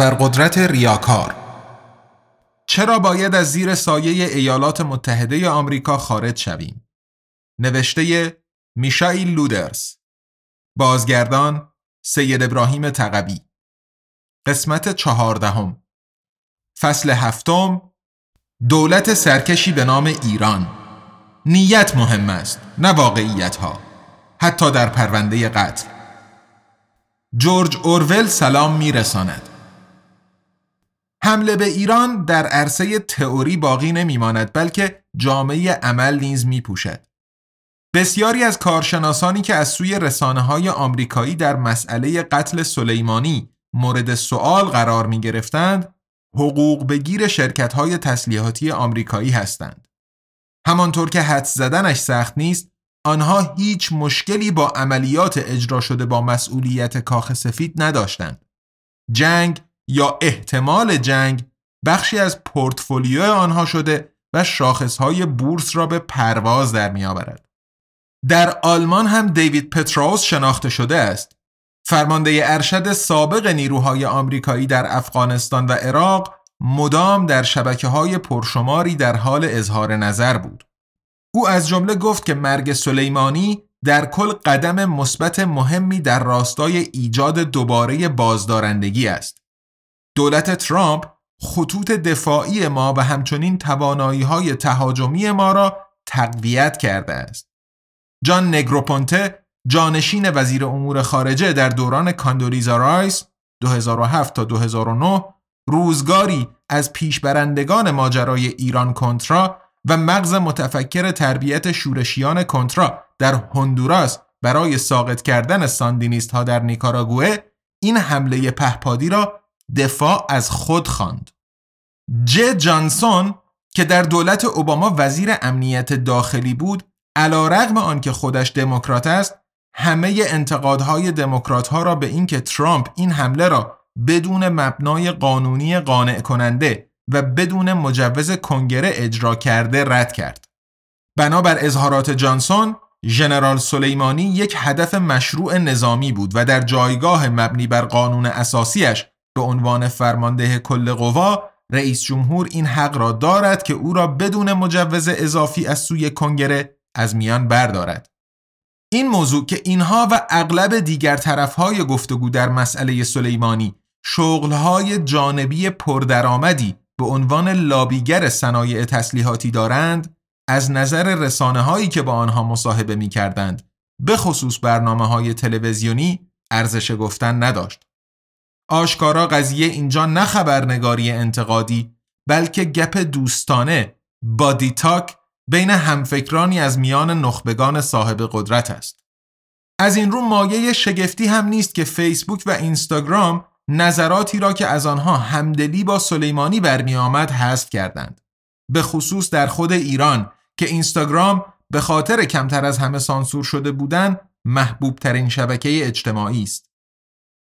ابرقدرت ریاکار. چرا باید از زیر سایه ایالات متحده آمریکا خارج شویم؟ نوشته میشایل لودرز. بازگردان سید ابراهیم تقوی. قسمت چهاردهم. فصل هفتم. دولت سرکشی به نام ایران. نیت مهم است نه واقعیت ها حتی در پرونده قتل. جورج اورول سلام میرساند. حمله به ایران در عرصه تئوری باقی نمیماند بلکه جامعه عمل نیز می پوشد. بسیاری از کارشناسانی که از سوی رسانه های آمریکایی در مسئله قتل سلیمانی مورد سوال قرار می گرفتند، حقوق بگیر شرکت های تسلیحاتی آمریکایی هستند. همانطور که حد زدنش سخت نیست، آنها هیچ مشکلی با عملیات اجرا شده با مسئولیت کاخ سفید نداشتند. جنگ یا احتمال جنگ بخشی از پورتفولیو آنها شده و شاخصهای بورس را به پرواز در می آورد. در آلمان هم دیوید پتراوس شناخته شده است. فرمانده ارشد سابق نیروهای آمریکایی در افغانستان و عراق مدام در شبکه های پرشماری در حال اظهار نظر بود. او از جمله گفت که مرگ سلیمانی در کل قدم مثبت مهمی در راستای ایجاد دوباره بازدارندگی است. دولت ترامپ خطوط دفاعی ما و همچنین توانایی های تهاجمی ما را تقویت کرده است. جان نگروپونته جانشین وزیر امور خارجه در دوران کاندوریزا رایس 2007 تا 2009 روزگاری از پیشبرندگان ماجرای ایران کنترا و مغز متفکر تربیت شورشیان کنترا در هندوراس برای ساقط کردن ساندینیست ها در نیکاراگوه این حمله پهپادی را دفاع از خود خواند. ج جانسون که در دولت اوباما وزیر امنیت داخلی بود علا رغم آنکه خودش دموکرات است همه انتقادهای دموکرات ها را به اینکه ترامپ این حمله را بدون مبنای قانونی قانع کننده و بدون مجوز کنگره اجرا کرده رد کرد. بنابر اظهارات جانسون ژنرال سلیمانی یک هدف مشروع نظامی بود و در جایگاه مبنی بر قانون اساسیش به عنوان فرمانده کل قوا رئیس جمهور این حق را دارد که او را بدون مجوز اضافی از سوی کنگره از میان بردارد. این موضوع که اینها و اغلب دیگر طرفهای گفتگو در مسئله سلیمانی شغلهای جانبی پردرآمدی به عنوان لابیگر صنایع تسلیحاتی دارند از نظر رسانه هایی که با آنها مصاحبه می کردند به خصوص برنامه های تلویزیونی ارزش گفتن نداشت. آشکارا قضیه اینجا نه خبرنگاری انتقادی بلکه گپ دوستانه بادی تاک بین همفکرانی از میان نخبگان صاحب قدرت است. از این رو مایه شگفتی هم نیست که فیسبوک و اینستاگرام نظراتی را که از آنها همدلی با سلیمانی برمی آمد حذف کردند. به خصوص در خود ایران که اینستاگرام به خاطر کمتر از همه سانسور شده بودن محبوب ترین شبکه اجتماعی است.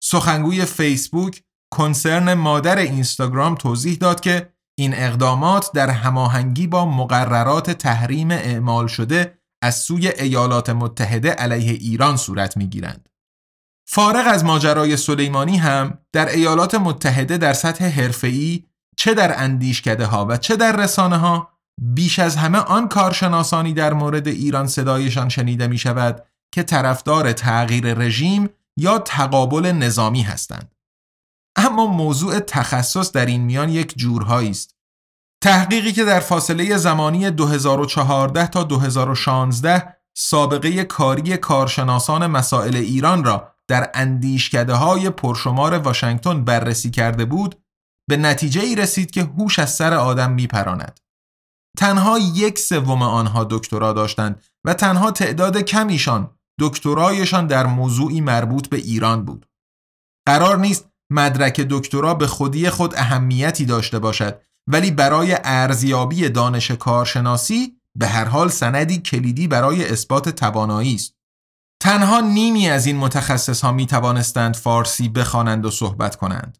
سخنگوی فیسبوک کنسرن مادر اینستاگرام توضیح داد که این اقدامات در هماهنگی با مقررات تحریم اعمال شده از سوی ایالات متحده علیه ایران صورت می‌گیرند. فارغ از ماجرای سلیمانی هم در ایالات متحده در سطح حرفه‌ای چه در اندیشکده ها و چه در رسانه ها بیش از همه آن کارشناسانی در مورد ایران صدایشان شنیده می شود که طرفدار تغییر رژیم یا تقابل نظامی هستند. اما موضوع تخصص در این میان یک جورهایی است. تحقیقی که در فاصله زمانی 2014 تا 2016 سابقه کاری کارشناسان مسائل ایران را در اندیشکده های پرشمار واشنگتن بررسی کرده بود به نتیجه ای رسید که هوش از سر آدم میپراند. تنها یک سوم آنها دکترا داشتند و تنها تعداد کمیشان دکترایشان در موضوعی مربوط به ایران بود. قرار نیست مدرک دکترا به خودی خود اهمیتی داشته باشد ولی برای ارزیابی دانش کارشناسی به هر حال سندی کلیدی برای اثبات توانایی است. تنها نیمی از این متخصص ها می توانستند فارسی بخوانند و صحبت کنند.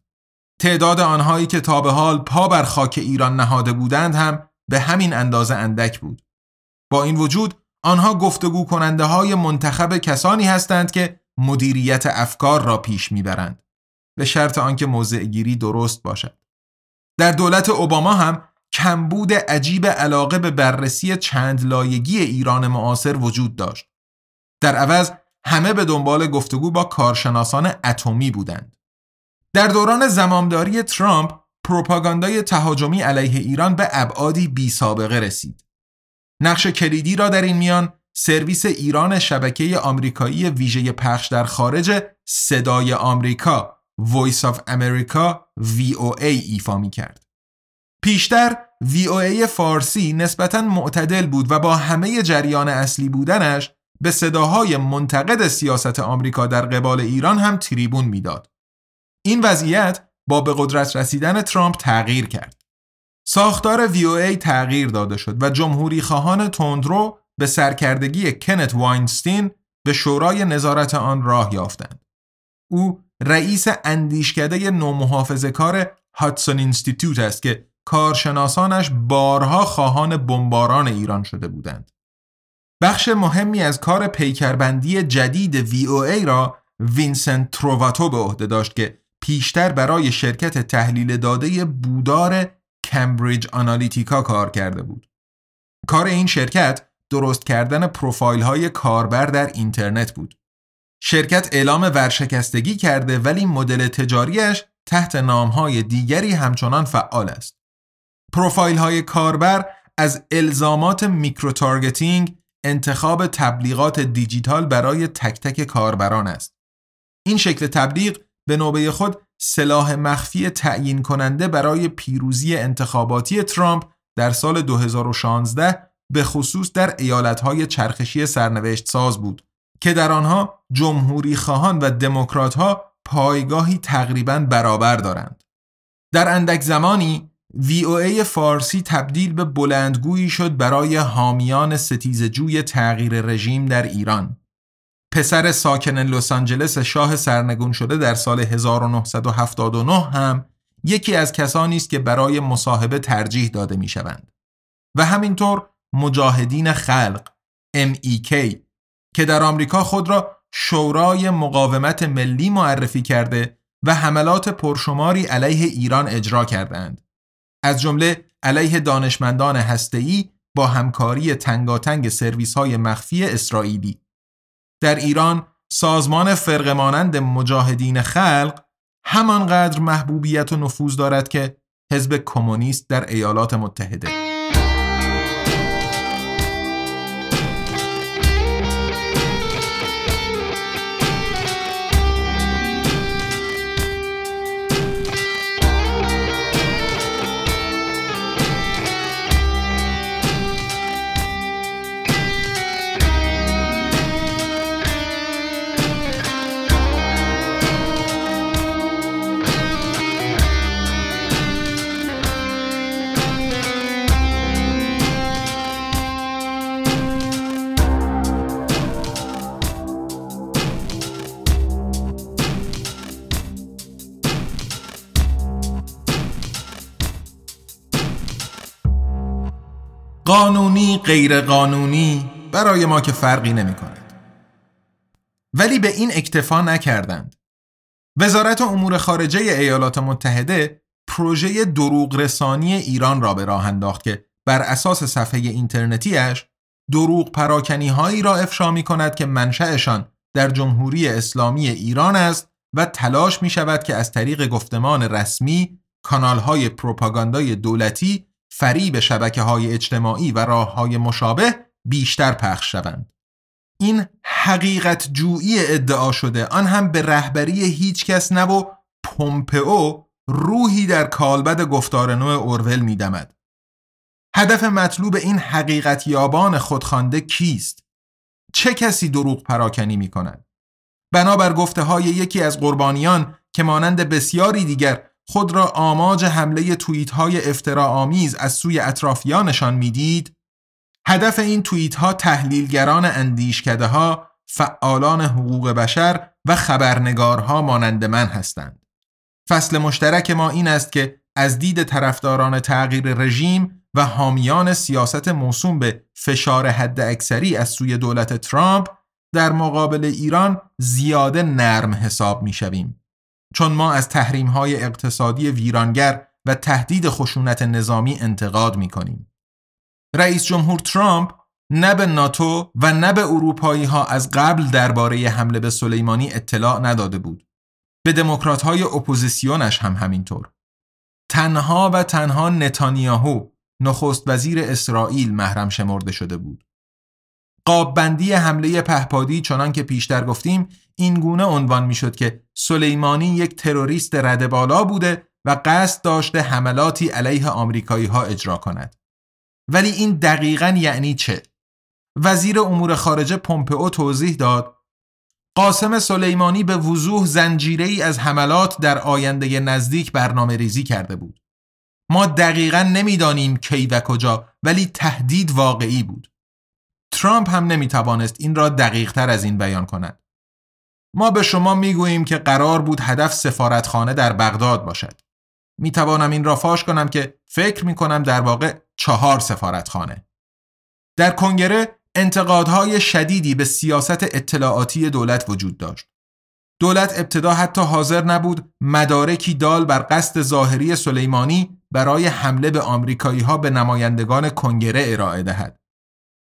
تعداد آنهایی که تا به حال پا بر خاک ایران نهاده بودند هم به همین اندازه اندک بود. با این وجود آنها گفتگو کننده های منتخب کسانی هستند که مدیریت افکار را پیش می‌برند به شرط آنکه موضع گیری درست باشد. در دولت اوباما هم کمبود عجیب علاقه به بررسی چند لایگی ایران معاصر وجود داشت. در عوض همه به دنبال گفتگو با کارشناسان اتمی بودند. در دوران زمامداری ترامپ پروپاگاندای تهاجمی علیه ایران به ابعادی بی سابقه رسید. نقش کلیدی را در این میان سرویس ایران شبکه آمریکایی ویژه پخش در خارج صدای آمریکا Voice of America VOA ایفا می کرد. پیشتر VOA فارسی نسبتا معتدل بود و با همه جریان اصلی بودنش به صداهای منتقد سیاست آمریکا در قبال ایران هم تریبون می‌داد. این وضعیت با به قدرت رسیدن ترامپ تغییر کرد. ساختار VOA تغییر داده شد و جمهوری خواهان تندرو به سرکردگی کنت واینستین به شورای نظارت آن راه یافتند. او رئیس اندیشکده نومحافظه کار Hudson Institute است که کارشناسانش بارها خواهان بمباران ایران شده بودند. بخش مهمی از کار پیکربندی جدید VOA را وینسنت تروواتو به عهده داشت که پیشتر برای شرکت تحلیل داده بودار Cambridge Analytica کار کرده بود. کار این شرکت درست کردن پروفایل های کاربر در اینترنت بود. شرکت اعلام ورشکستگی کرده ولی مدل تجاریش تحت نام های دیگری همچنان فعال است. پروفایل های کاربر از الزامات microtargeting انتخاب تبلیغات دیجیتال برای تک تک کاربران است. این شکل تبلیغ به نوبه خود سلاح مخفی تعیین کننده برای پیروزی انتخاباتی ترامپ در سال 2016 به خصوص در ایالتهای چرخشی سرنوشت ساز بود که در آنها جمهوری خواهان و دموکرات ها پایگاهی تقریبا برابر دارند. در اندک زمانی VOA فارسی تبدیل به بلندگویی شد برای حامیان ستیزجوی تغییر رژیم در ایران. پسر ساکن لس آنجلس شاه سرنگون شده در سال 1979 هم یکی از کسانی است که برای مصاحبه ترجیح داده می شوند. و همینطور مجاهدین خلق MEK که در آمریکا خود را شورای مقاومت ملی معرفی کرده و حملات پرشماری علیه ایران اجرا کردند. از جمله علیه دانشمندان هسته‌ای با همکاری تنگاتنگ سرویس های مخفی اسرائیلی. در ایران سازمان فرقمانند مجاهدین خلق همانقدر محبوبیت و نفوذ دارد که حزب کمونیست در ایالات متحده. قانونی غیر قانونی برای ما که فرقی نمی کند. ولی به این اکتفا نکردند. وزارت امور خارجه ایالات متحده پروژه دروغ رسانی ایران را به راه انداخت که بر اساس صفحه اینترنتیش دروغ پراکنی هایی را افشا می کند که منشأشان در جمهوری اسلامی ایران است و تلاش می شود که از طریق گفتمان رسمی کانال های پروپاگاندای دولتی فریب شبکه های اجتماعی و راه های مشابه بیشتر پخش شوند. این حقیقت جویی ادعا شده آن هم به رهبری هیچ کس نه و پومپئو روحی در کالبد گفتار نوع اورول میدمد. هدف مطلوب این حقیقت یابان خودخوانده کیست؟ چه کسی دروغ پراکنی می کند؟ بنابر گفته های یکی از قربانیان که مانند بسیاری دیگر خود را آماج حمله توییت های افتراآمیز از سوی اطرافیانشان می‌دید هدف این توییت ها تحلیلگران اندیشکده ها فعالان حقوق بشر و خبرنگارها مانند من هستند فصل مشترک ما این است که از دید طرفداران تغییر رژیم و حامیان سیاست موسوم به فشار حد اکثری از سوی دولت ترامپ در مقابل ایران زیاده نرم حساب می شویم. چون ما از تحریم های اقتصادی ویرانگر و تهدید خشونت نظامی انتقاد می کنیم. رئیس جمهور ترامپ نه به ناتو و نه به اروپایی ها از قبل درباره حمله به سلیمانی اطلاع نداده بود. به دموکرات های اپوزیسیونش هم همینطور. تنها و تنها نتانیاهو نخست وزیر اسرائیل محرم شمرده شده بود. قاببندی حمله پهپادی چنان که پیشتر گفتیم این گونه عنوان می‌شد که سلیمانی یک تروریست رده بالا بوده و قصد داشته حملاتی علیه آمریکایی ها اجرا کند. ولی این دقیقا یعنی چه؟ وزیر امور خارجه پومپئو توضیح داد قاسم سلیمانی به وضوح زنجیره ای از حملات در آینده نزدیک برنامه ریزی کرده بود. ما دقیقا نمی‌دانیم کی و کجا ولی تهدید واقعی بود. ترامپ هم نمی‌توانست این را دقیق تر از این بیان کند. ما به شما می‌گوییم که قرار بود هدف سفارتخانه در بغداد باشد. می توانم این را فاش کنم که فکر می کنم در واقع چهار سفارتخانه. در کنگره انتقادهای شدیدی به سیاست اطلاعاتی دولت وجود داشت. دولت ابتدا حتی حاضر نبود مدارکی دال بر قصد ظاهری سلیمانی برای حمله به آمریکایی ها به نمایندگان کنگره ارائه دهد.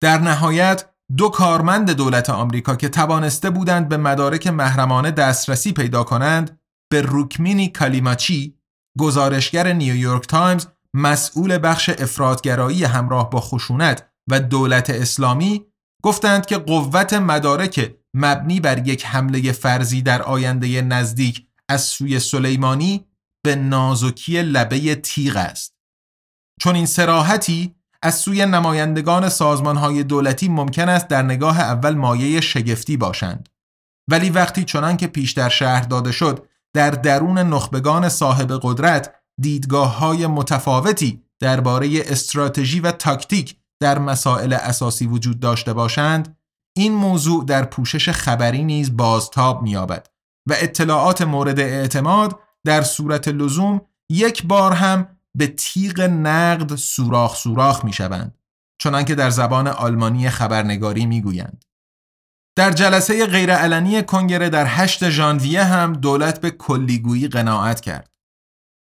در نهایت دو کارمند دولت آمریکا که توانسته بودند به مدارک محرمانه دسترسی پیدا کنند به روکمینی کالیماچی گزارشگر نیویورک تایمز مسئول بخش افرادگرایی همراه با خشونت و دولت اسلامی گفتند که قوت مدارک مبنی بر یک حمله فرضی در آینده نزدیک از سوی سلیمانی به نازکی لبه تیغ است. چون این سراحتی از سوی نمایندگان سازمانهای دولتی ممکن است در نگاه اول مایه شگفتی باشند. ولی وقتی چنان که پیشتر شهر داده شد در درون نخبگان صاحب قدرت دیدگاه های متفاوتی درباره استراتژی و تاکتیک در مسائل اساسی وجود داشته باشند این موضوع در پوشش خبری نیز بازتاب می‌یابد و اطلاعات مورد اعتماد در صورت لزوم یک بار هم به تیغ نقد سوراخ سوراخ می شوند چنانکه در زبان آلمانی خبرنگاری می گویند. در جلسه غیرعلنی کنگره در 8 ژانویه هم دولت به کلیگویی قناعت کرد.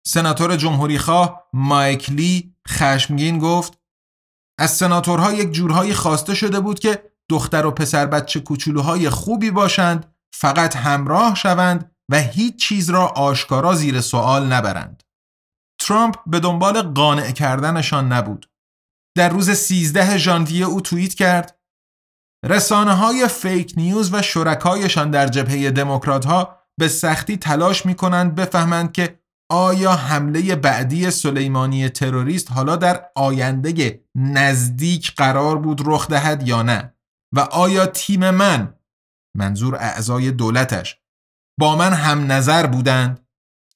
سناتور جمهوریخواه مایک لی خشمگین گفت از سناتورها یک جورهایی خواسته شده بود که دختر و پسر بچه کوچولوهای خوبی باشند فقط همراه شوند و هیچ چیز را آشکارا زیر سوال نبرند. ترامپ به دنبال قانع کردنشان نبود. در روز 13 ژانویه او توییت کرد رسانه های فیک نیوز و شرکایشان در جبهه دموکرات ها به سختی تلاش می کنند بفهمند که آیا حمله بعدی سلیمانی تروریست حالا در آینده نزدیک قرار بود رخ دهد یا نه و آیا تیم من منظور اعضای دولتش با من هم نظر بودند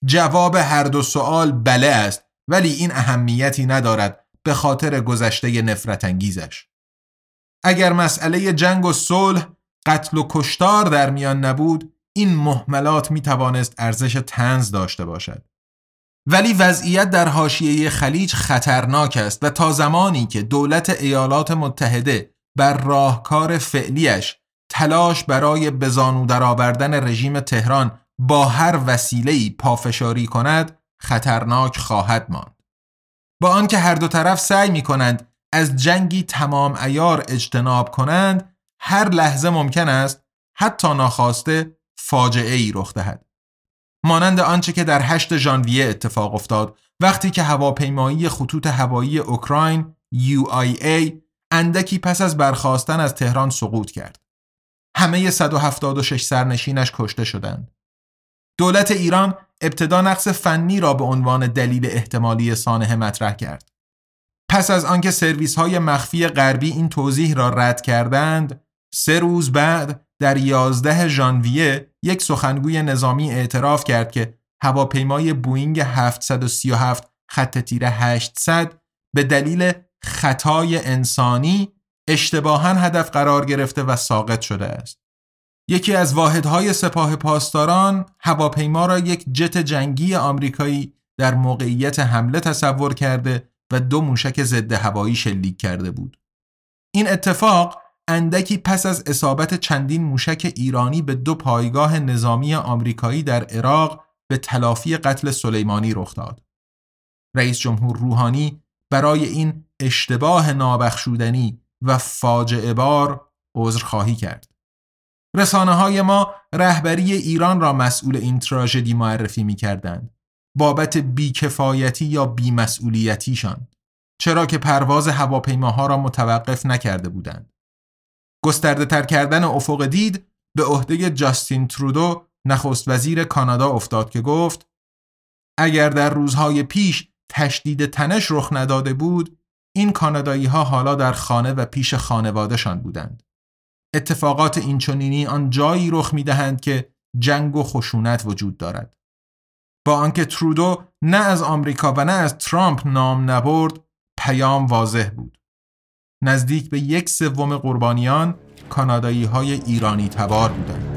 جواب هر دو سوال بله است ولی این اهمیتی ندارد به خاطر گذشته نفرت انگیزش اگر مسئله جنگ و صلح قتل و کشتار در میان نبود این محملات می توانست ارزش تنز داشته باشد. ولی وضعیت در حاشیه خلیج خطرناک است و تا زمانی که دولت ایالات متحده بر راهکار فعلیش تلاش برای بزانو درآوردن رژیم تهران با هر وسیله‌ای پافشاری کند خطرناک خواهد ماند با آنکه هر دو طرف سعی می کنند از جنگی تمام ایار اجتناب کنند هر لحظه ممکن است حتی ناخواسته فاجعه ای رخ دهد مانند آنچه که در 8 ژانویه اتفاق افتاد وقتی که هواپیمایی خطوط هوایی اوکراین UIA اندکی پس از برخواستن از تهران سقوط کرد. همه 176 سرنشینش کشته شدند. دولت ایران ابتدا نقص فنی را به عنوان دلیل احتمالی سانحه مطرح کرد. پس از آنکه سرویس های مخفی غربی این توضیح را رد کردند، سه روز بعد در 11 ژانویه یک سخنگوی نظامی اعتراف کرد که هواپیمای بوینگ 737 خط تیره 800 به دلیل خطای انسانی اشتباها هدف قرار گرفته و ساقط شده است. یکی از واحدهای سپاه پاسداران هواپیما را یک جت جنگی آمریکایی در موقعیت حمله تصور کرده و دو موشک ضد هوایی شلیک کرده بود. این اتفاق اندکی پس از اصابت چندین موشک ایرانی به دو پایگاه نظامی آمریکایی در عراق به تلافی قتل سلیمانی رخ داد. رئیس جمهور روحانی برای این اشتباه نابخشودنی و فاجعه بار عذرخواهی کرد. رسانه های ما رهبری ایران را مسئول این تراژدی معرفی می کردند. بابت بیکفایتی یا بیمسئولیتیشان چرا که پرواز هواپیماها را متوقف نکرده بودند. گسترده تر کردن افق دید به عهده جاستین ترودو نخست وزیر کانادا افتاد که گفت اگر در روزهای پیش تشدید تنش رخ نداده بود این کانادایی ها حالا در خانه و پیش خانوادهشان بودند. اتفاقات اینچنینی آن جایی رخ می دهند که جنگ و خشونت وجود دارد. با آنکه ترودو نه از آمریکا و نه از ترامپ نام نبرد پیام واضح بود. نزدیک به یک سوم قربانیان کانادایی های ایرانی تبار بودند.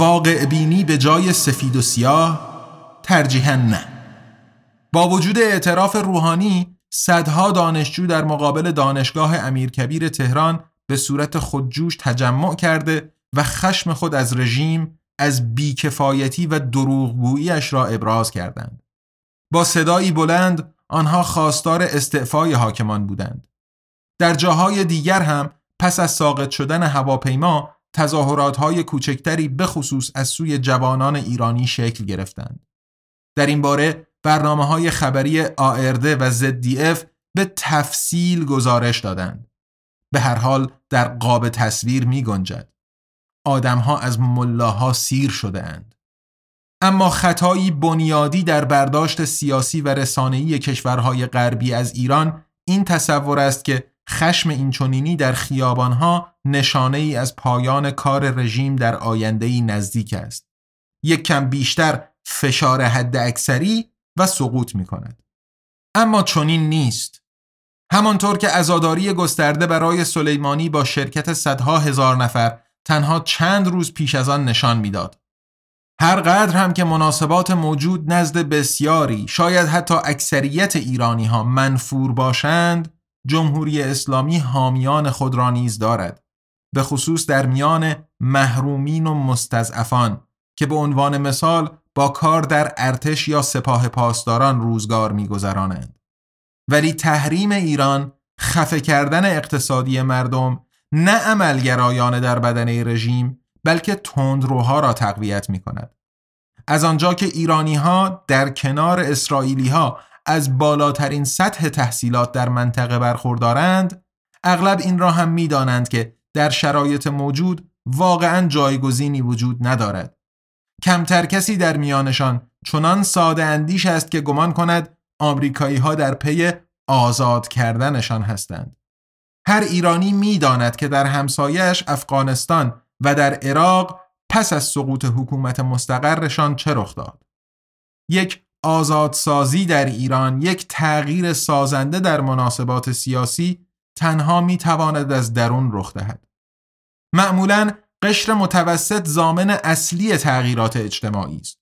واقع بینی به جای سفید و سیاه ترجیحاً نه با وجود اعتراف روحانی صدها دانشجو در مقابل دانشگاه امیرکبیر تهران به صورت خودجوش تجمع کرده و خشم خود از رژیم از بیکفایتی و دروغگوییش را ابراز کردند. با صدایی بلند آنها خواستار استعفای حاکمان بودند. در جاهای دیگر هم پس از ساقط شدن هواپیما تظاهرات های کوچکتری به خصوص از سوی جوانان ایرانی شکل گرفتند. در این باره برنامه های خبری آرده و ZDF به تفصیل گزارش دادند. به هر حال در قاب تصویر می گنجد. آدمها از ملاها سیر شده اند. اما خطایی بنیادی در برداشت سیاسی و رسانه‌ای کشورهای غربی از ایران این تصور است که خشم اینچنینی در خیابانها نشانه ای از پایان کار رژیم در آینده ای نزدیک است. یک کم بیشتر فشار حد اکثری و سقوط می کند. اما چنین نیست. همانطور که ازاداری گسترده برای سلیمانی با شرکت صدها هزار نفر تنها چند روز پیش از آن نشان می‌داد. هر قدر هم که مناسبات موجود نزد بسیاری شاید حتی اکثریت ایرانی ها منفور باشند جمهوری اسلامی حامیان خود را نیز دارد به خصوص در میان محرومین و مستضعفان که به عنوان مثال با کار در ارتش یا سپاه پاسداران روزگار میگذرانند ولی تحریم ایران خفه کردن اقتصادی مردم نه عملگرایانه در بدنه رژیم بلکه تندروها را تقویت می کند. از آنجا که ایرانی ها در کنار اسرائیلی ها از بالاترین سطح تحصیلات در منطقه برخوردارند اغلب این را هم می دانند که در شرایط موجود واقعا جایگزینی وجود ندارد کمتر کسی در میانشان چنان ساده اندیش است که گمان کند آمریکایی ها در پی آزاد کردنشان هستند. هر ایرانی می‌داند که در همسایش افغانستان و در عراق پس از سقوط حکومت مستقرشان چه رخ داد. یک آزادسازی در ایران یک تغییر سازنده در مناسبات سیاسی تنها می تواند از درون رخ دهد. معمولا قشر متوسط زامن اصلی تغییرات اجتماعی است.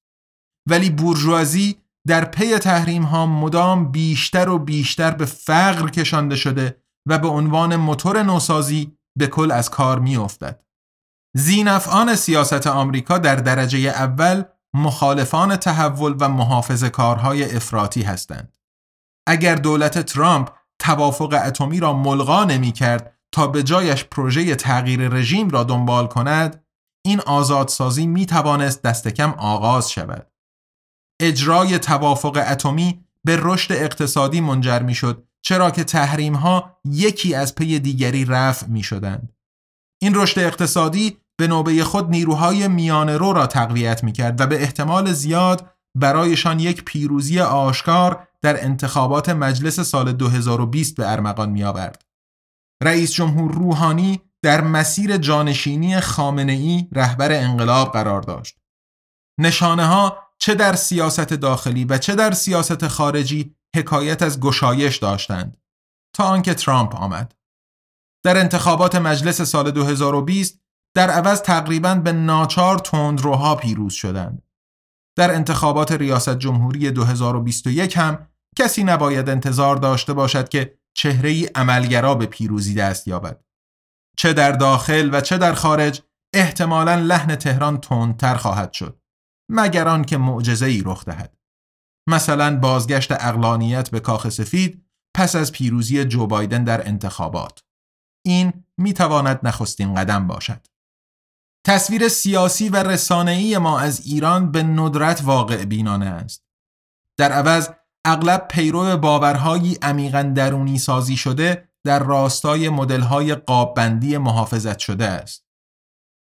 ولی بورژوازی در پی تحریم ها مدام بیشتر و بیشتر به فقر کشانده شده و به عنوان موتور نوسازی به کل از کار می افتد. زینفعان سیاست آمریکا در درجه اول مخالفان تحول و محافظ کارهای افراطی هستند. اگر دولت ترامپ توافق اتمی را ملغا نمی کرد تا به جایش پروژه تغییر رژیم را دنبال کند این آزادسازی می توانست دست کم آغاز شود اجرای توافق اتمی به رشد اقتصادی منجر می شد چرا که تحریم ها یکی از پی دیگری رفع می شدند. این رشد اقتصادی به نوبه خود نیروهای میان رو را تقویت می کرد و به احتمال زیاد برایشان یک پیروزی آشکار در انتخابات مجلس سال 2020 به ارمغان می آورد. رئیس جمهور روحانی در مسیر جانشینی خامنه ای رهبر انقلاب قرار داشت. نشانه ها چه در سیاست داخلی و چه در سیاست خارجی حکایت از گشایش داشتند تا آنکه ترامپ آمد. در انتخابات مجلس سال 2020 در عوض تقریبا به ناچار تندروها پیروز شدند. در انتخابات ریاست جمهوری 2021 هم کسی نباید انتظار داشته باشد که چهره ای عملگرا به پیروزی دست یابد. چه در داخل و چه در خارج احتمالا لحن تهران تندتر خواهد شد. مگر آن که معجزه ای رخ دهد. مثلا بازگشت اقلانیت به کاخ سفید پس از پیروزی جو بایدن در انتخابات. این می تواند نخستین قدم باشد. تصویر سیاسی و رسانه‌ای ما از ایران به ندرت واقع بینانه است. در عوض اغلب پیرو باورهایی عمیقا درونی سازی شده در راستای مدل‌های قاببندی محافظت شده است.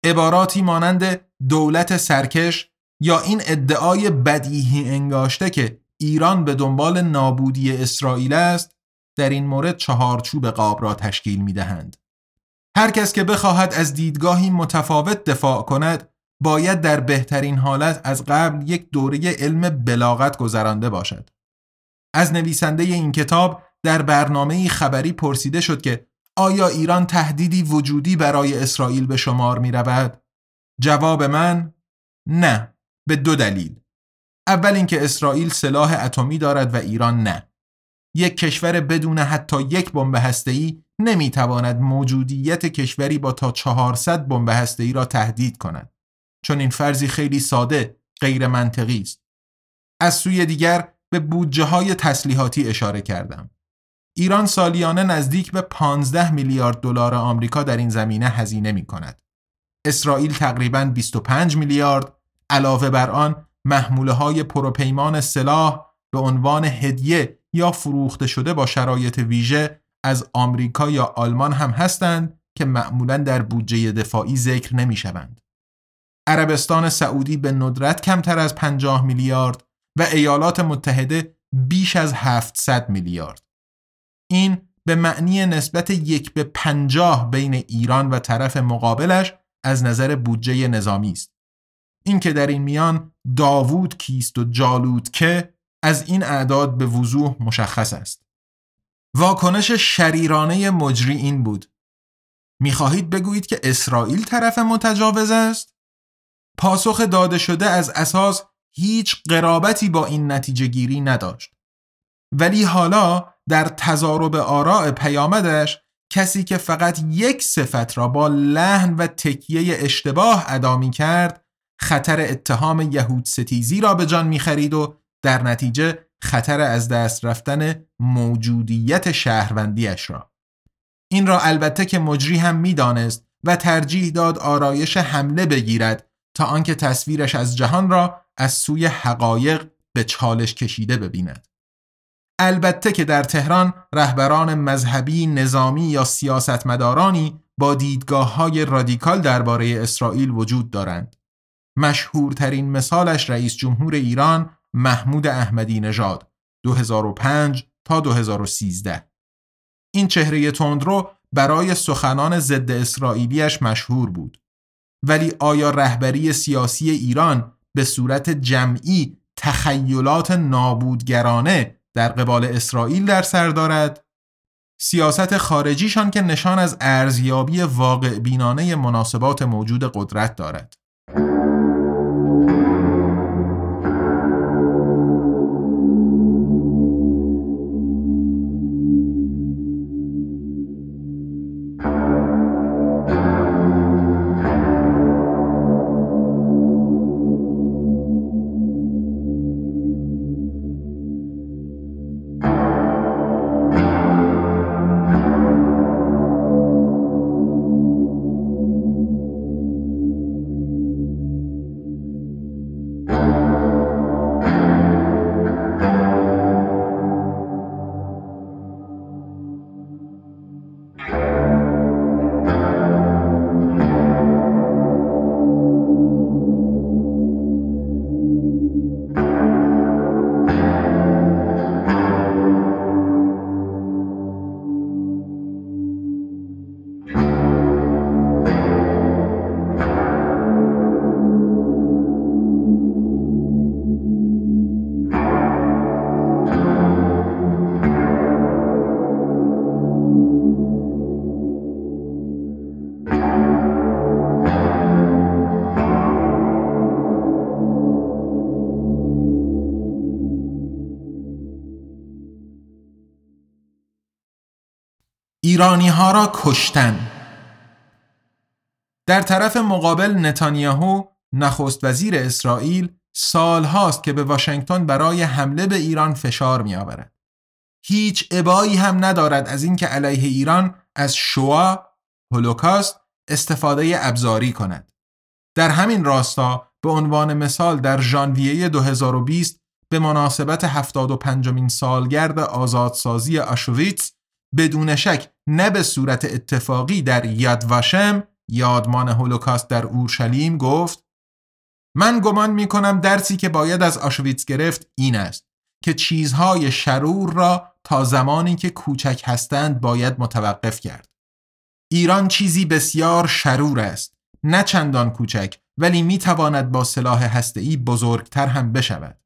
عباراتی مانند دولت سرکش یا این ادعای بدیهی انگاشته که ایران به دنبال نابودی اسرائیل است در این مورد چهارچوب قاب را تشکیل می دهند. هر کس که بخواهد از دیدگاهی متفاوت دفاع کند باید در بهترین حالت از قبل یک دوره علم بلاغت گذرانده باشد. از نویسنده این کتاب در برنامه خبری پرسیده شد که آیا ایران تهدیدی وجودی برای اسرائیل به شمار می رود؟ جواب من نه به دو دلیل اول اینکه اسرائیل سلاح اتمی دارد و ایران نه یک کشور بدون حتی یک بمب هسته‌ای نمی‌تواند موجودیت کشوری با تا 400 بمب هسته‌ای را تهدید کند چون این فرضی خیلی ساده غیر منطقی است از سوی دیگر به بودجه های تسلیحاتی اشاره کردم ایران سالیانه نزدیک به 15 میلیارد دلار آمریکا در این زمینه هزینه می کند. اسرائیل تقریبا 25 میلیارد علاوه بر آن محموله های پروپیمان سلاح به عنوان هدیه یا فروخته شده با شرایط ویژه از آمریکا یا آلمان هم هستند که معمولا در بودجه دفاعی ذکر نمی شوند. عربستان سعودی به ندرت کمتر از 50 میلیارد و ایالات متحده بیش از 700 میلیارد. این به معنی نسبت یک به پنجاه بین ایران و طرف مقابلش از نظر بودجه نظامی است. اینکه در این میان داوود کیست و جالود که از این اعداد به وضوح مشخص است. واکنش شریرانه مجری این بود. می‌خواهید بگویید که اسرائیل طرف متجاوز است؟ پاسخ داده شده از اساس هیچ قرابتی با این نتیجه گیری نداشت. ولی حالا در تضارب آراء پیامدش کسی که فقط یک صفت را با لحن و تکیه اشتباه ادا می کرد خطر اتهام یهود ستیزی را به جان می خرید و در نتیجه خطر از دست رفتن موجودیت شهروندیش را این را البته که مجری هم می‌دانست و ترجیح داد آرایش حمله بگیرد تا آنکه تصویرش از جهان را از سوی حقایق به چالش کشیده ببیند البته که در تهران رهبران مذهبی، نظامی یا سیاستمدارانی با دیدگاه های رادیکال درباره اسرائیل وجود دارند. مشهورترین مثالش رئیس جمهور ایران محمود احمدی نژاد 2005 تا 2013 این چهره تندرو برای سخنان ضد اسرائیلیش مشهور بود. ولی آیا رهبری سیاسی ایران به صورت جمعی تخیلات نابودگرانه در قبال اسرائیل در سر دارد؟ سیاست خارجیشان که نشان از ارزیابی واقع بینانه مناسبات موجود قدرت دارد. ایرانی ها را کشتن در طرف مقابل نتانیاهو نخست وزیر اسرائیل سال هاست که به واشنگتن برای حمله به ایران فشار می آورد. هیچ ابایی هم ندارد از اینکه علیه ایران از شوا هولوکاست استفاده ابزاری کند. در همین راستا به عنوان مثال در ژانویه 2020 به مناسبت 75 سالگرد آزادسازی آشویتس بدون شک نه به صورت اتفاقی در یاد واشم یادمان هولوکاست در اورشلیم گفت من گمان می کنم درسی که باید از آشویتس گرفت این است که چیزهای شرور را تا زمانی که کوچک هستند باید متوقف کرد. ایران چیزی بسیار شرور است نه چندان کوچک ولی می تواند با سلاح هسته‌ای بزرگتر هم بشود.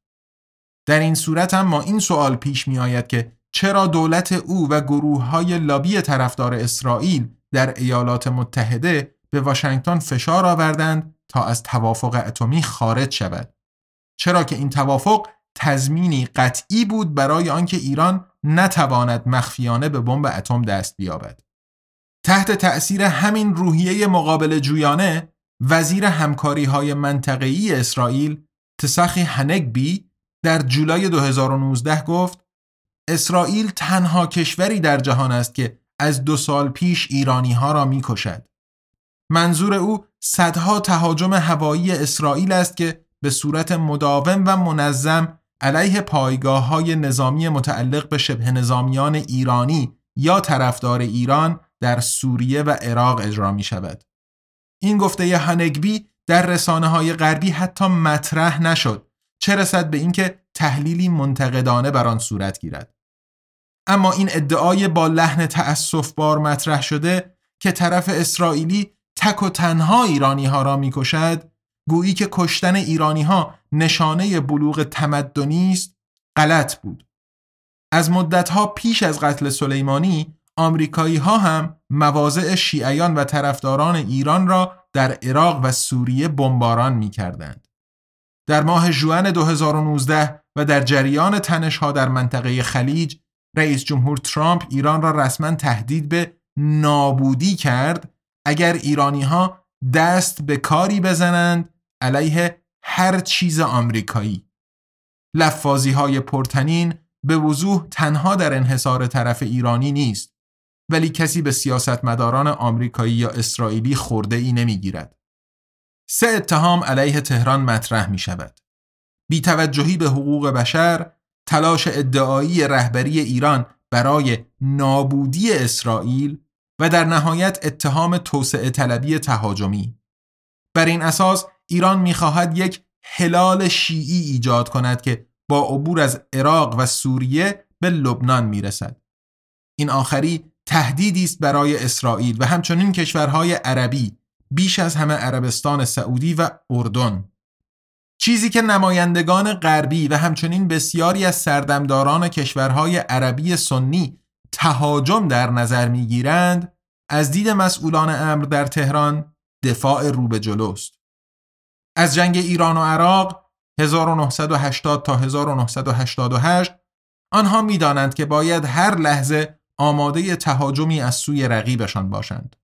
در این صورت هم ما این سوال پیش می آید که چرا دولت او و گروه های لابی طرفدار اسرائیل در ایالات متحده به واشنگتن فشار آوردند تا از توافق اتمی خارج شود؟ چرا که این توافق تضمینی قطعی بود برای آنکه ایران نتواند مخفیانه به بمب اتم دست بیابد؟ تحت تأثیر همین روحیه مقابل جویانه وزیر همکاری های منطقه‌ای اسرائیل تسخی هنگبی در جولای 2019 گفت اسرائیل تنها کشوری در جهان است که از دو سال پیش ایرانی ها را می کشد. منظور او صدها تهاجم هوایی اسرائیل است که به صورت مداوم و منظم علیه پایگاه های نظامی متعلق به شبه نظامیان ایرانی یا طرفدار ایران در سوریه و عراق اجرا می شود. این گفته هنگبی در رسانه های غربی حتی مطرح نشد چه رسد به اینکه تحلیلی منتقدانه بر آن صورت گیرد اما این ادعای با لحن تأسف بار مطرح شده که طرف اسرائیلی تک و تنها ایرانی ها را می‌کشد گویی که کشتن ایرانی ها نشانه بلوغ تمدنی است غلط بود از مدتها پیش از قتل سلیمانی آمریکایی ها هم مواضع شیعیان و طرفداران ایران را در عراق و سوریه بمباران می کردند. در ماه جوان 2019 و در جریان تنشها در منطقه خلیج رئیس جمهور ترامپ ایران را رسما تهدید به نابودی کرد اگر ایرانی ها دست به کاری بزنند علیه هر چیز آمریکایی. لفاظی های پرتنین به وضوح تنها در انحصار طرف ایرانی نیست ولی کسی به سیاستمداران آمریکایی یا اسرائیلی خورده ای نمی گیرد. سه اتهام علیه تهران مطرح می شود. بیتوجهی به حقوق بشر، تلاش ادعایی رهبری ایران برای نابودی اسرائیل و در نهایت اتهام توسعه طلبی تهاجمی. بر این اساس ایران می‌خواهد یک هلال شیعی ایجاد کند که با عبور از عراق و سوریه به لبنان می‌رسد. این آخری تهدیدی است برای اسرائیل و همچنین کشورهای عربی بیش از همه عربستان سعودی و اردن چیزی که نمایندگان غربی و همچنین بسیاری از سردمداران کشورهای عربی سنی تهاجم در نظر می‌گیرند از دید مسئولان امر در تهران دفاع رو به جلوست از جنگ ایران و عراق 1980 تا 1988 آنها می‌دانند که باید هر لحظه آماده تهاجمی از سوی رقیبشان باشند.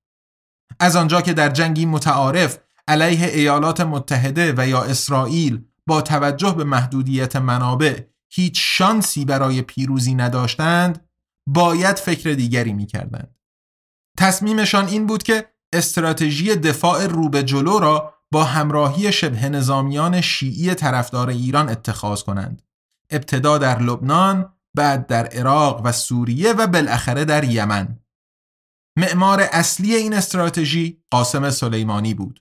از آنجا که در جنگی متعارف علیه ایالات متحده و یا اسرائیل با توجه به محدودیت منابع هیچ شانسی برای پیروزی نداشتند باید فکر دیگری می کردند. تصمیمشان این بود که استراتژی دفاع رو به جلو را با همراهی شبه نظامیان شیعی طرفدار ایران اتخاذ کنند. ابتدا در لبنان بعد در عراق و سوریه و بالاخره در یمن معمار اصلی این استراتژی قاسم سلیمانی بود.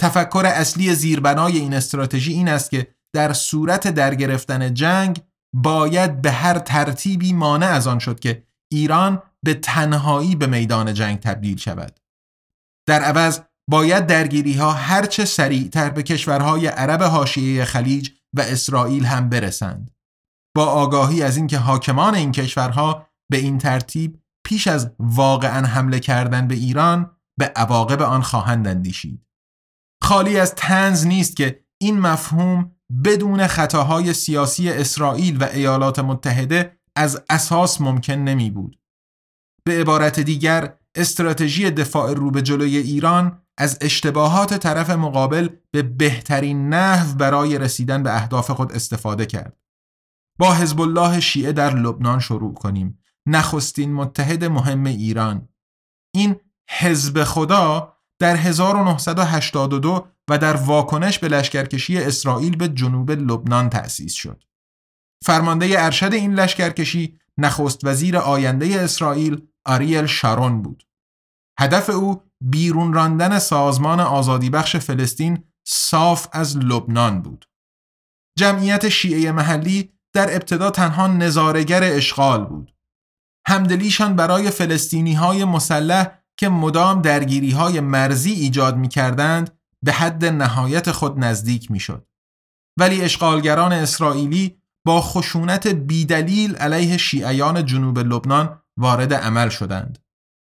تفکر اصلی زیربنای این استراتژی این است که در صورت در گرفتن جنگ باید به هر ترتیبی مانع از آن شد که ایران به تنهایی به میدان جنگ تبدیل شود. در عوض باید درگیری ها هرچه سریعتر به کشورهای عرب حاشیه خلیج و اسرائیل هم برسند. با آگاهی از اینکه حاکمان این کشورها به این ترتیب پیش از واقعا حمله کردن به ایران به عواقب آن خواهند اندیشید. خالی از تنز نیست که این مفهوم بدون خطاهای سیاسی اسرائیل و ایالات متحده از اساس ممکن نمی بود. به عبارت دیگر استراتژی دفاع رو به جلوی ایران از اشتباهات طرف مقابل به بهترین نحو برای رسیدن به اهداف خود استفاده کرد. با حزب الله شیعه در لبنان شروع کنیم نخستین متحد مهم ایران این حزب خدا در 1982 و در واکنش به لشکرکشی اسرائیل به جنوب لبنان تأسیس شد. فرمانده ارشد این لشکرکشی نخست وزیر آینده اسرائیل آریل شارون بود. هدف او بیرون راندن سازمان آزادی بخش فلسطین صاف از لبنان بود. جمعیت شیعه محلی در ابتدا تنها نظارگر اشغال بود. همدلیشان برای فلسطینی های مسلح که مدام درگیری های مرزی ایجاد می کردند به حد نهایت خود نزدیک می شد. ولی اشغالگران اسرائیلی با خشونت بیدلیل علیه شیعیان جنوب لبنان وارد عمل شدند.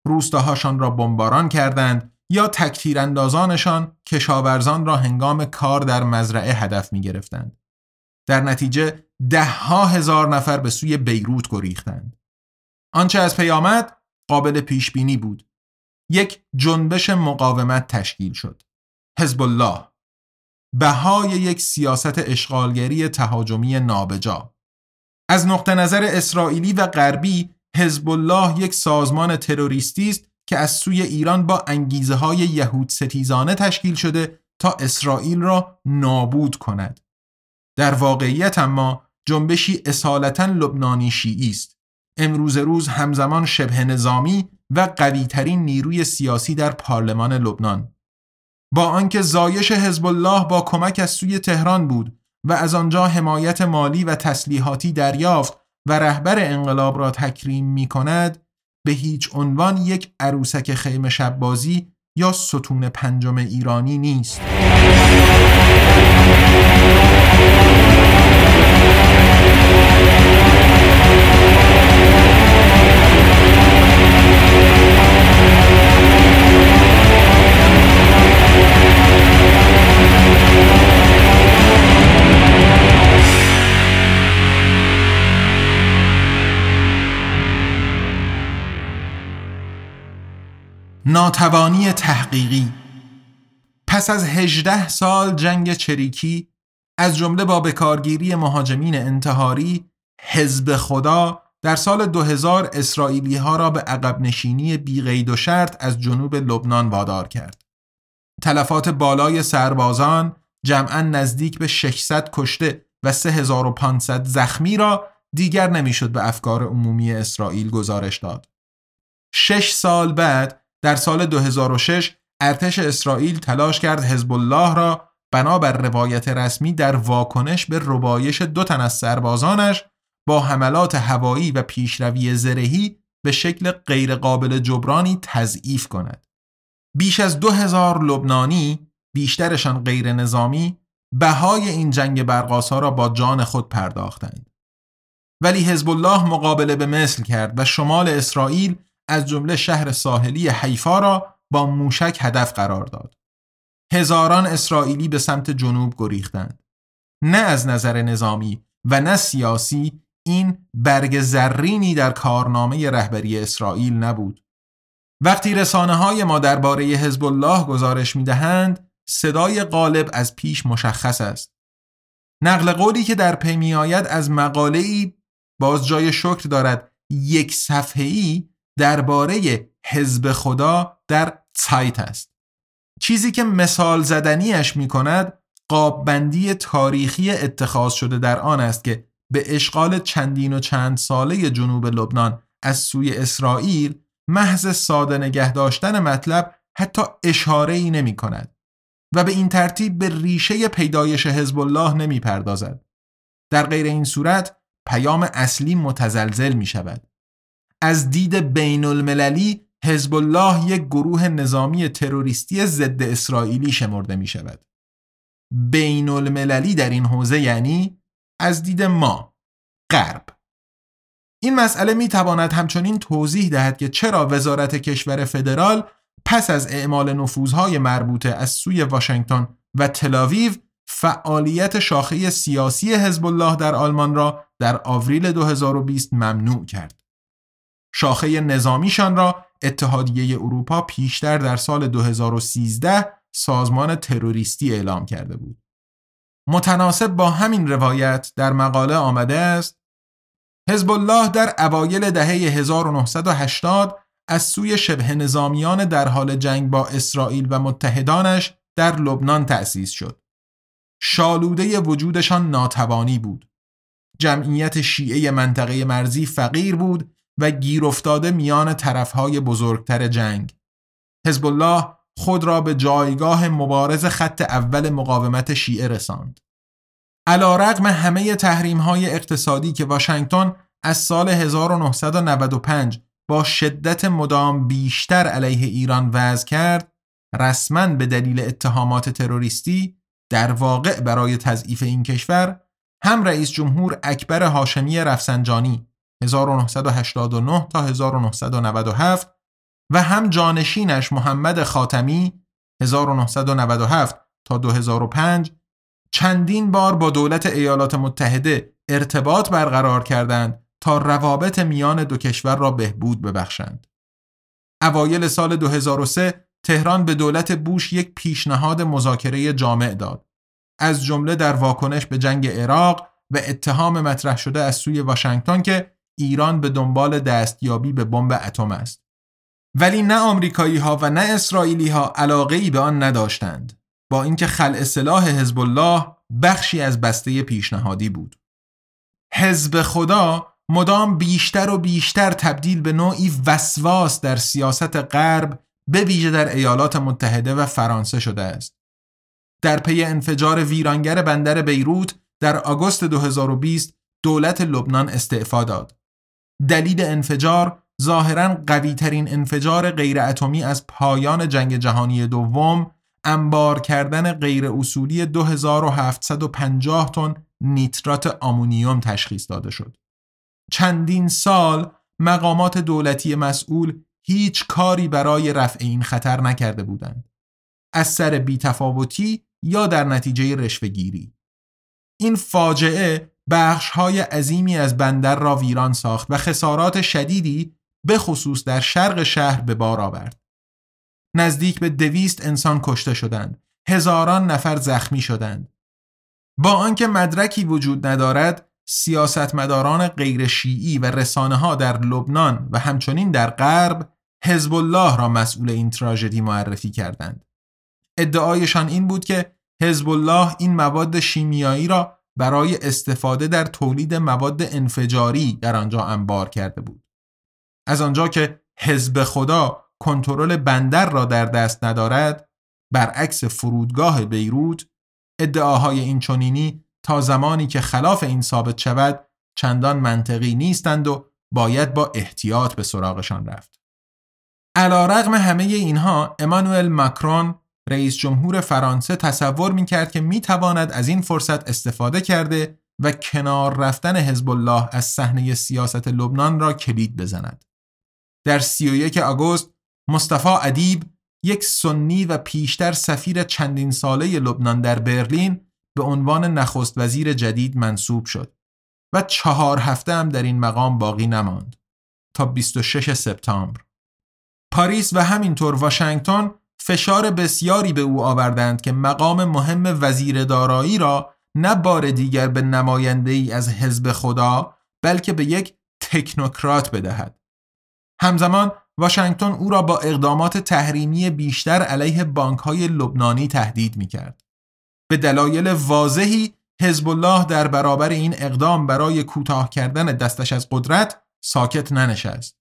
روستاهاشان را بمباران کردند، یا تکتیراندازانشان کشاورزان را هنگام کار در مزرعه هدف می گرفتند. در نتیجه ده ها هزار نفر به سوی بیروت گریختند. آنچه از پیامد قابل پیش بینی بود. یک جنبش مقاومت تشکیل شد. حزب الله بهای یک سیاست اشغالگری تهاجمی نابجا از نقطه نظر اسرائیلی و غربی حزب الله یک سازمان تروریستی است که از سوی ایران با انگیزه های یهود ستیزانه تشکیل شده تا اسرائیل را نابود کند. در واقعیت اما جنبشی اصالتا لبنانی شیعی است. امروز روز همزمان شبه نظامی و قویترین نیروی سیاسی در پارلمان لبنان. با آنکه زایش حزب الله با کمک از سوی تهران بود و از آنجا حمایت مالی و تسلیحاتی دریافت و رهبر انقلاب را تکریم می کند به هیچ عنوان یک عروسک خیمه شبازی یا ستون پنجم ایرانی نیست. ناتوانی تحقیقی پس از هجده سال جنگ چریکی از جمله با بکارگیری مهاجمین انتحاری حزب خدا در سال 2000 اسرائیلی ها را به عقب نشینی بیغید و شرط از جنوب لبنان وادار کرد. تلفات بالای سربازان جمعا نزدیک به 600 کشته و 3500 زخمی را دیگر نمی‌شد به افکار عمومی اسرائیل گزارش داد. شش سال بعد در سال 2006 ارتش اسرائیل تلاش کرد حزب الله را بنابر روایت رسمی در واکنش به ربایش دو تن از سربازانش با حملات هوایی و پیشروی زرهی به شکل غیرقابل جبرانی تضعیف کند. بیش از دو هزار لبنانی بیشترشان غیر نظامی بهای این جنگ برقاسا را با جان خود پرداختند. ولی حزب الله مقابله به مثل کرد و شمال اسرائیل از جمله شهر ساحلی حیفا را با موشک هدف قرار داد. هزاران اسرائیلی به سمت جنوب گریختند. نه از نظر نظامی و نه سیاسی این برگ زرینی در کارنامه رهبری اسرائیل نبود. وقتی رسانه های ما درباره حزب الله گزارش می دهند، صدای غالب از پیش مشخص است. نقل قولی که در پی می آید از مقاله ای باز جای شکر دارد یک صفحه‌ای درباره حزب خدا در سایت است. چیزی که مثال زدنیش می کند قاببندی تاریخی اتخاذ شده در آن است که به اشغال چندین و چند ساله جنوب لبنان از سوی اسرائیل محض ساده نگه داشتن مطلب حتی اشاره ای نمی کند و به این ترتیب به ریشه پیدایش حزب الله نمی پردازد. در غیر این صورت پیام اصلی متزلزل می شود. از دید بین المللی حزب الله یک گروه نظامی تروریستی ضد اسرائیلی شمرده می شود. بین المللی در این حوزه یعنی از دید ما غرب این مسئله می تواند همچنین توضیح دهد که چرا وزارت کشور فدرال پس از اعمال نفوذهای مربوطه از سوی واشنگتن و تلاویو فعالیت شاخه سیاسی حزب الله در آلمان را در آوریل 2020 ممنوع کرد. شاخه نظامیشان را اتحادیه اروپا پیشتر در سال 2013 سازمان تروریستی اعلام کرده بود. متناسب با همین روایت در مقاله آمده است حزب الله در اوایل دهه 1980 از سوی شبه نظامیان در حال جنگ با اسرائیل و متحدانش در لبنان تأسیس شد. شالوده وجودشان ناتوانی بود. جمعیت شیعه منطقه مرزی فقیر بود و گیر افتاده میان طرفهای بزرگتر جنگ. حزب الله خود را به جایگاه مبارز خط اول مقاومت شیعه رساند. علا رقم همه تحریم های اقتصادی که واشنگتن از سال 1995 با شدت مدام بیشتر علیه ایران وضع کرد، رسما به دلیل اتهامات تروریستی در واقع برای تضعیف این کشور هم رئیس جمهور اکبر هاشمی رفسنجانی 1989 تا 1997 و هم جانشینش محمد خاتمی 1997 تا 2005 چندین بار با دولت ایالات متحده ارتباط برقرار کردند تا روابط میان دو کشور را بهبود ببخشند. اوایل سال 2003 تهران به دولت بوش یک پیشنهاد مذاکره جامع داد. از جمله در واکنش به جنگ عراق و اتهام مطرح شده از سوی واشنگتن که ایران به دنبال دستیابی به بمب اتم است. ولی نه آمریکایی ها و نه اسرائیلی ها علاقه ای به آن نداشتند. با اینکه خلع سلاح حزب الله بخشی از بسته پیشنهادی بود. حزب خدا مدام بیشتر و بیشتر تبدیل به نوعی وسواس در سیاست غرب به ویژه در ایالات متحده و فرانسه شده است. در پی انفجار ویرانگر بندر بیروت در آگوست 2020 دولت لبنان استعفا داد. دلیل انفجار ظاهرا قویترین انفجار غیر اتمی از پایان جنگ جهانی دوم انبار کردن غیر اصولی 2750 تن نیترات آمونیوم تشخیص داده شد. چندین سال مقامات دولتی مسئول هیچ کاری برای رفع این خطر نکرده بودند. از سر بیتفاوتی یا در نتیجه رشوهگیری. این فاجعه بخش های عظیمی از بندر را ویران ساخت و خسارات شدیدی به خصوص در شرق شهر به بار آورد. نزدیک به دویست انسان کشته شدند. هزاران نفر زخمی شدند. با آنکه مدرکی وجود ندارد، سیاستمداران غیر شیعی و رسانه ها در لبنان و همچنین در غرب حزب الله را مسئول این تراژدی معرفی کردند. ادعایشان این بود که حزب الله این مواد شیمیایی را برای استفاده در تولید مواد انفجاری در آنجا انبار کرده بود. از آنجا که حزب خدا کنترل بندر را در دست ندارد برعکس فرودگاه بیروت ادعاهای این چنینی تا زمانی که خلاف این ثابت شود چندان منطقی نیستند و باید با احتیاط به سراغشان رفت. علا رغم همه اینها امانوئل مکرون رئیس جمهور فرانسه تصور می کرد که می تواند از این فرصت استفاده کرده و کنار رفتن حزب الله از صحنه سیاست لبنان را کلید بزند. در 31 آگوست مصطفی ادیب یک سنی و پیشتر سفیر چندین ساله لبنان در برلین به عنوان نخست وزیر جدید منصوب شد و چهار هفته هم در این مقام باقی نماند تا 26 سپتامبر. پاریس و همینطور واشنگتن فشار بسیاری به او آوردند که مقام مهم وزیر دارایی را نه بار دیگر به نماینده ای از حزب خدا بلکه به یک تکنوکرات بدهد. همزمان واشنگتن او را با اقدامات تحریمی بیشتر علیه بانک های لبنانی تهدید می کرد. به دلایل واضحی حزب الله در برابر این اقدام برای کوتاه کردن دستش از قدرت ساکت ننشست.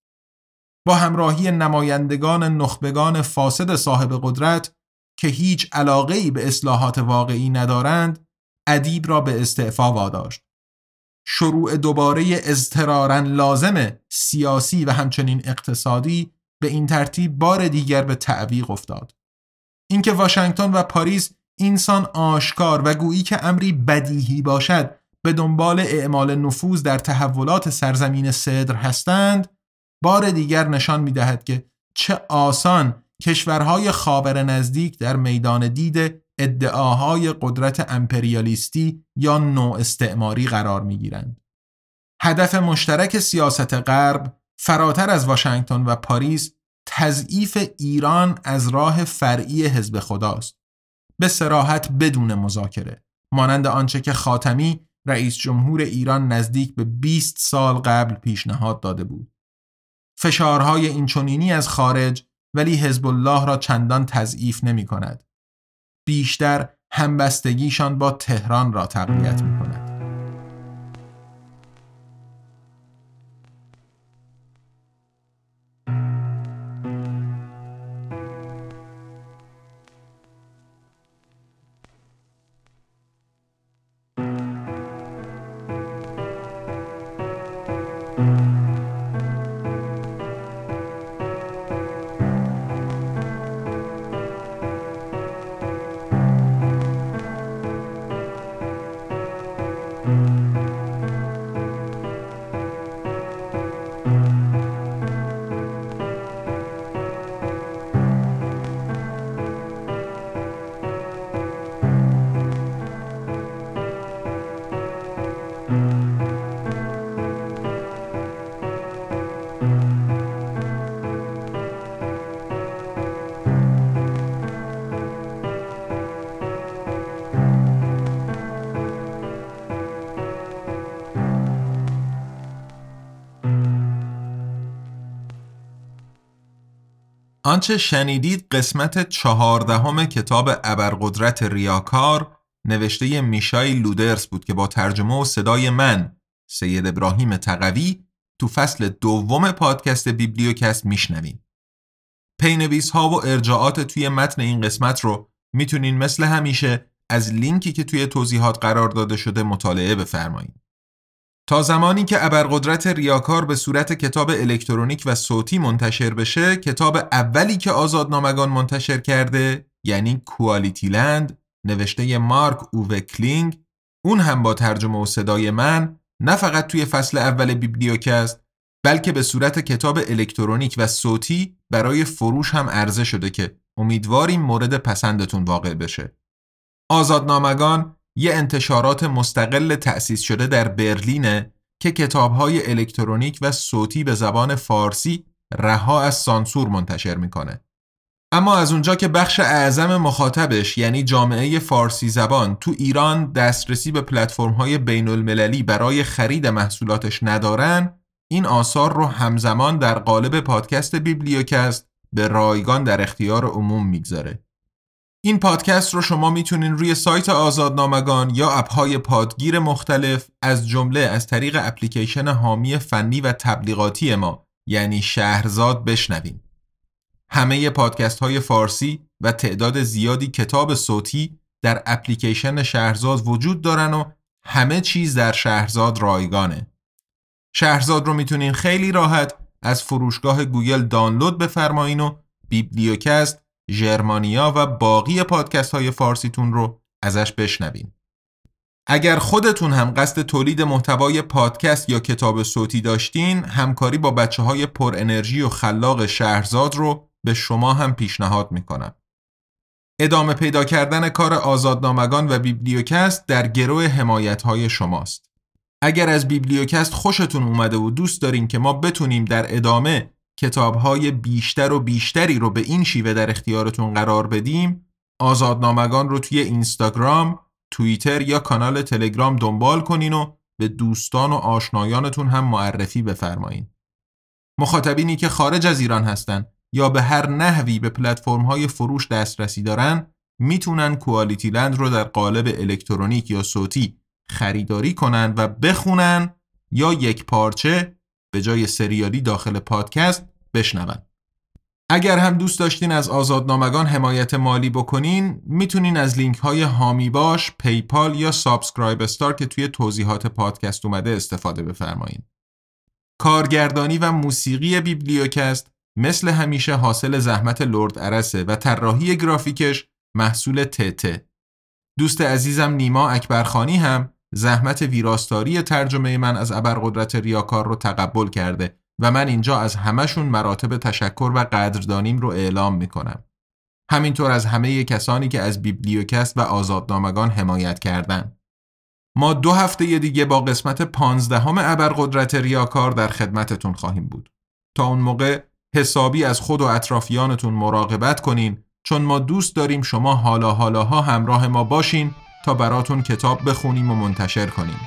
با همراهی نمایندگان نخبگان فاسد صاحب قدرت که هیچ علاقه به اصلاحات واقعی ندارند، ادیب را به استعفا واداشت. شروع دوباره اضطرارا لازم سیاسی و همچنین اقتصادی به این ترتیب بار دیگر به تعویق افتاد. اینکه واشنگتن و پاریس اینسان آشکار و گویی که امری بدیهی باشد به دنبال اعمال نفوذ در تحولات سرزمین صدر هستند بار دیگر نشان می دهد که چه آسان کشورهای خاور نزدیک در میدان دید ادعاهای قدرت امپریالیستی یا نوع استعماری قرار می گیرند. هدف مشترک سیاست غرب فراتر از واشنگتن و پاریس تضعیف ایران از راه فرعی حزب خداست به سراحت بدون مذاکره مانند آنچه که خاتمی رئیس جمهور ایران نزدیک به 20 سال قبل پیشنهاد داده بود. فشارهای اینچنینی از خارج ولی حزب الله را چندان تضعیف نمی کند بیشتر همبستگیشان با تهران را تقویت می کند آنچه شنیدید قسمت چهاردهم کتاب ابرقدرت ریاکار نوشته میشائل لودرس بود که با ترجمه و صدای من سید ابراهیم تقوی تو فصل دوم پادکست بیبلیوکست میشنویم. پی‌نویس ها و ارجاعات توی متن این قسمت رو می‌تونین مثل همیشه از لینکی که توی توضیحات قرار داده شده مطالعه بفرمایید. تا زمانی که ابرقدرت ریاکار به صورت کتاب الکترونیک و صوتی منتشر بشه کتاب اولی که آزادنامگان منتشر کرده یعنی QualityLand نوشته مارک اووه کلینگ اون هم با ترجمه و صدای من نه فقط توی فصل اول بیبلیوکست بلکه به صورت کتاب الکترونیک و صوتی برای فروش هم عرضه شده که امیدواریم مورد پسندتون واقع بشه. آزادنامگان یه انتشارات مستقل تأسیس شده در برلینه که کتابهای الکترونیک و صوتی به زبان فارسی رها از سانسور منتشر می‌کنه. اما از اونجا که بخش اعظم مخاطبش یعنی جامعه فارسی زبان تو ایران دسترسی به پلتفرم های بین المللی برای خرید محصولاتش ندارن این آثار رو همزمان در قالب پادکست بیبلیوکست به رایگان در اختیار عموم می‌گذاره. این پادکست رو شما می‌تونین روی سایت آزادنامگان یا اپهای پادگیر مختلف از جمله از طریق اپلیکیشن حامی فنی و تبلیغاتی ما یعنی شهرزاد بشنوین. همه پادکست های فارسی و تعداد زیادی کتاب صوتی در اپلیکیشن شهرزاد وجود دارن و همه چیز در شهرزاد رایگانه. شهرزاد رو می‌تونین خیلی راحت از فروشگاه گوگل دانلود بفرمایین و بیبلیوکست، ژرمانیا و باقی پادکست های فارسیتون رو ازش بشنوین. اگر خودتون هم قصد تولید محتوای پادکست یا کتاب صوتی داشتین، همکاری با بچه های پر انرژی و خلاق شهرزاد رو به شما هم پیشنهاد می‌کنم. ادامه پیدا کردن کار آزادنامگان و بیبلیوکست در گروه حمایت های شماست. اگر از بیبلیوکست خوشتون اومده و دوست دارین که ما بتونیم در ادامه کتابهای بیشتر و بیشتری رو به این شیوه در اختیارتون قرار بدیم آزادنامگان رو توی اینستاگرام، توییتر یا کانال تلگرام دنبال کنین و به دوستان و آشنایانتون هم معرفی بفرمایین. مخاطبینی که خارج از ایران هستن یا به هر نحوی به پلتفرم های فروش دسترسی دارن می‌تونن QualityLand رو در قالب الکترونیک یا صوتی خریداری کنن و بخونن یا یک پارچه به جای سریالی داخل پادکست بشنون. اگر هم دوست داشتین از آزادنامگان حمایت مالی بکنین می‌تونین از لینک های حامی باش، PayPal یا SubscribeStar که توی توضیحات پادکست اومده استفاده بفرمایین. کارگردانی و موسیقی بیبلیوکست مثل همیشه حاصل زحمت لرد عرسه و طراحی گرافیکش محصول تته. دوست عزیزم نیما اکبرخانی هم زحمت ویراستاری ترجمه من از ابرقدرت ریاکار رو تقبل کرده و من اینجا از همهشون مراتب تشکر و قدردانیم رو اعلام می‌کنم. همینطور از همه کسانی که از بیبلیوکست و آزادنامگان حمایت کردند. ما دو هفته دیگه با قسمت پانزدهم ابرقدرت ریاکار در خدمتتون خواهیم بود. تا اون موقع حسابی از خود و اطرافیانتون مراقبت کنین چون ما دوست داریم شما حالا حالاها همراه ما باشین تا براتون کتاب بخونیم و منتشر کنیم.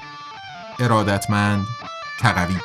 ارادتمند تقوی.